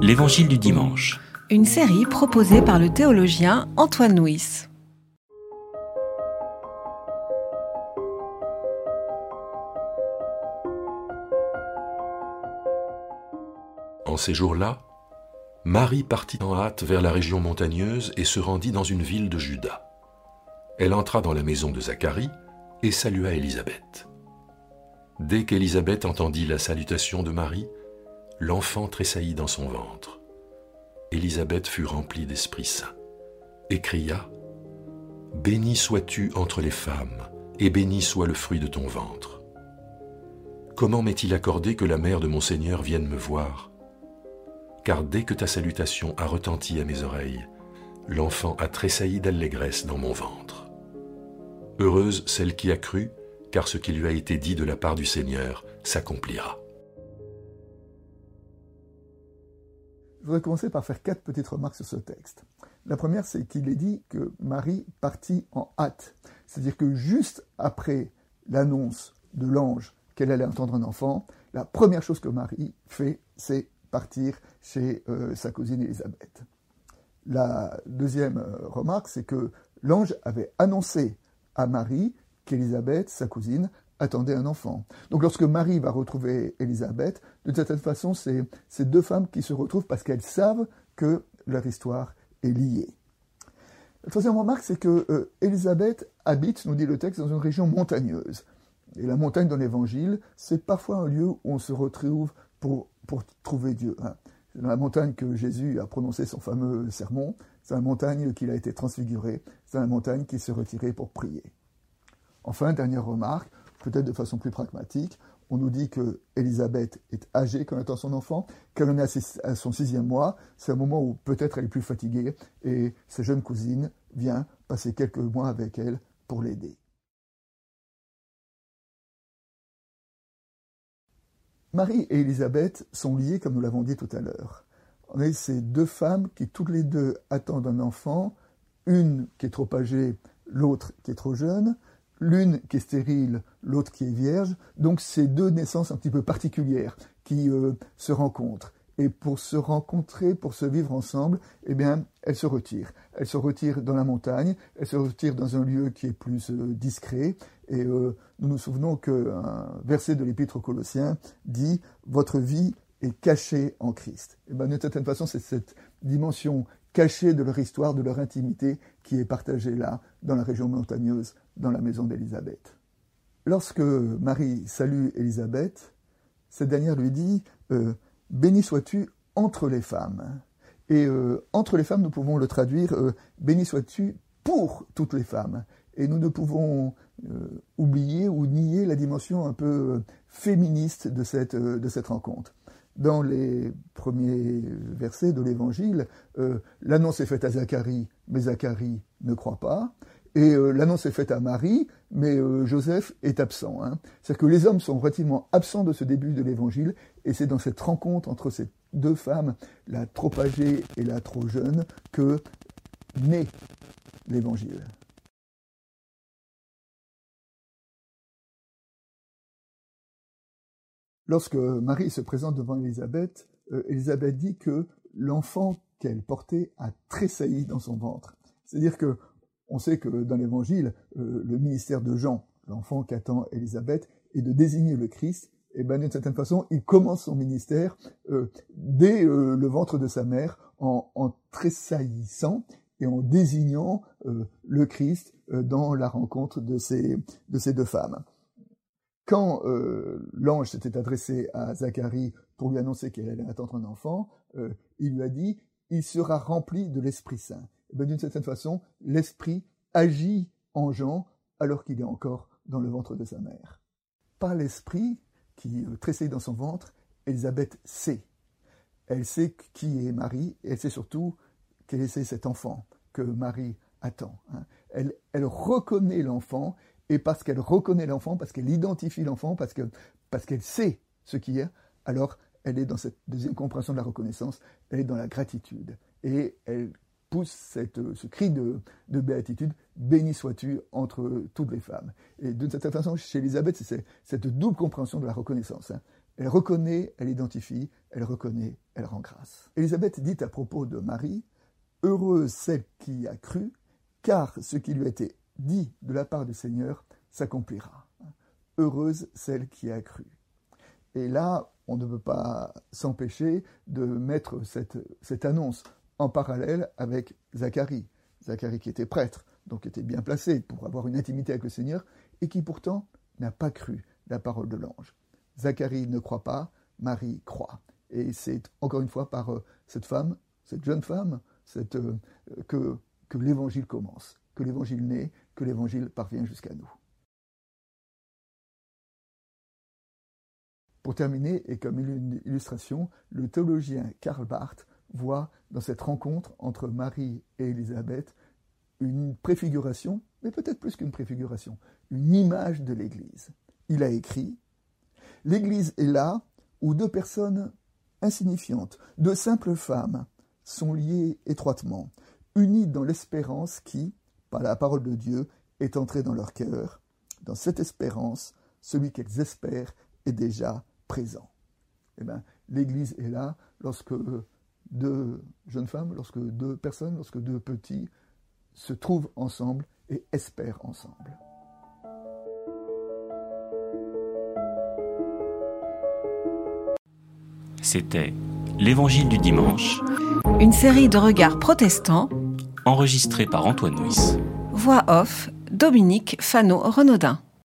L'Évangile du dimanche. Une série proposée par le théologien Antoine Nuis. En ces jours-là, Marie partit en hâte vers la région montagneuse et se rendit dans une ville de Juda. Elle entra dans la maison de Zacharie et salua Élisabeth. Dès qu'Élisabeth entendit la salutation de Marie, l'enfant tressaillit dans son ventre. Élisabeth fut remplie d'Esprit Saint et cria Béni sois-tu entre les femmes, et béni soit le fruit de ton ventre. Comment m'est-il accordé que la mère de mon Seigneur vienne me voir? Car dès que ta salutation a retenti à mes oreilles, l'enfant a tressailli d'allégresse dans mon ventre. Heureuse celle qui a cru, car ce qui lui a été dit de la part du Seigneur s'accomplira. Voudrais commencer par faire quatre petites remarques sur ce texte. La première, c'est qu'il est dit que Marie partit en hâte. C'est-à-dire que juste après l'annonce de l'ange qu'elle allait entendre un enfant, la première chose que Marie fait, c'est partir chez euh, sa cousine Élisabeth. La deuxième euh, remarque, c'est que l'ange avait annoncé à Marie qu'Élisabeth, sa cousine, attendait un enfant. Donc lorsque Marie va retrouver Élisabeth, d'une certaine façon, c'est ces deux femmes qui se retrouvent parce qu'elles savent que leur histoire est liée. La troisième remarque, c'est que euh, Élisabeth habite, nous dit le texte, dans une région montagneuse. Et la montagne dans l'Évangile, c'est parfois un lieu où on se retrouve pour, pour trouver Dieu. Hein. C'est dans la montagne que Jésus a prononcé son fameux sermon, c'est la montagne qu'il a été transfiguré, c'est la montagne qu'il s'est retiré pour prier. Enfin, dernière remarque, peut-être de façon plus pragmatique, on nous dit que Elisabeth est âgée quand elle attend son enfant, qu'elle en est à son sixième mois. C'est un moment où peut-être elle est plus fatiguée et sa jeune cousine vient passer quelques mois avec elle pour l'aider. Marie et Élisabeth sont liées comme nous l'avons dit tout à l'heure. On a ces deux femmes qui toutes les deux attendent un enfant, une qui est trop âgée, l'autre qui est trop jeune, l'une qui est stérile, l'autre qui est vierge. Donc c'est deux naissances un petit peu particulières qui euh, se rencontrent. Et pour se rencontrer, pour se vivre ensemble, eh bien, elles se retirent. Elles se retirent dans la montagne, elles se retirent dans un lieu qui est plus euh, discret. Et euh, nous nous souvenons qu'un verset de l'Épître aux Colossiens dit Votre vie est cachée en Christ. Et bien, d'une certaine façon, c'est cette dimension cachée de leur histoire, de leur intimité, qui est partagée là, dans la région montagneuse dans la maison d'Élisabeth. Lorsque Marie salue Élisabeth, cette dernière lui dit euh, Béni sois-tu entre les femmes. Et euh, entre les femmes, nous pouvons le traduire euh, Béni sois-tu pour toutes les femmes. Et nous ne pouvons oublier ou nier la dimension un peu féministe de cette, de cette rencontre. Dans les premiers versets de l'Évangile, l'annonce est faite à Zacharie, mais Zacharie ne croit pas. Et euh, l'annonce est faite à Marie, mais euh, Joseph est absent. Hein. C'est-à-dire que les hommes sont relativement absents de ce début de l'évangile, et c'est dans cette rencontre entre ces deux femmes, la trop âgée et la trop jeune, que naît l'évangile. Lorsque Marie se présente devant Élisabeth, euh, Élisabeth dit que l'enfant qu'elle portait a tressailli dans son ventre. C'est-à-dire que on sait que dans l'Évangile, euh, le ministère de Jean, l'enfant qu'attend Élisabeth, est de désigner le Christ. Et bien d'une certaine façon, il commence son ministère euh, dès euh, le ventre de sa mère en, en tressaillissant et en désignant le Christ dans la rencontre de ces deux femmes. Quand l'ange s'était adressé à Zacharie pour lui annoncer qu'elle allait attendre un enfant, il lui a dit, il sera rempli de l'Esprit Saint. Eh ben, d'une certaine façon, l'esprit agit en Jean alors qu'il est encore dans le ventre de sa mère. Par l'esprit qui euh, tressaille dans son ventre, Elisabeth sait. Elle sait qui est Marie et elle sait surtout qu'elle est cet enfant que Marie attend. Hein. Elle, elle reconnaît l'enfant et parce qu'elle reconnaît l'enfant, parce qu'elle identifie l'enfant, parce qu'elle parce qu'elle sait ce qui est, alors elle est dans cette deuxième compréhension de la reconnaissance, elle est dans la gratitude. Et elle pousse ce cri de, béatitude, béni sois-tu entre toutes les femmes. Et d'une certaine façon, chez Elisabeth, c'est cette double compréhension de la reconnaissance. Hein. Elle reconnaît, elle identifie, elle reconnaît, elle rend grâce. Élisabeth dit à propos de Marie, Heureuse celle qui a cru, car ce qui lui a été dit de la part du Seigneur s'accomplira. Heureuse celle qui a cru. Et là, on ne peut pas s'empêcher de mettre cette, annonce en parallèle avec Zacharie. Zacharie qui était prêtre, donc était bien placé pour avoir une intimité avec le Seigneur, et qui pourtant n'a pas cru la parole de l'ange. Zacharie ne croit pas, Marie croit. Et c'est encore une fois par euh, cette femme, cette jeune femme, euh, que l'évangile commence, que l'évangile naît, que l'évangile parvient jusqu'à nous. Pour terminer, et comme illustration, le théologien Karl Barth voit dans cette rencontre entre Marie et Élisabeth une préfiguration, mais peut-être plus qu'une préfiguration, une image de l'Église. Il a écrit L'Église est là où deux personnes insignifiantes, deux simples femmes, sont liées étroitement, unies dans l'espérance qui, par la parole de Dieu, est entrée dans leur cœur. Dans cette espérance, celui qu'elles espèrent est déjà présent. Eh bien, l'Église est là lorsque deux jeunes femmes, lorsque deux personnes, lorsque deux petits se trouvent ensemble et espèrent ensemble. C'était L'Évangile du dimanche, Une série de regards protestants, enregistré par Antoine Nuis. voix off, Dominique Fano-Renaudin.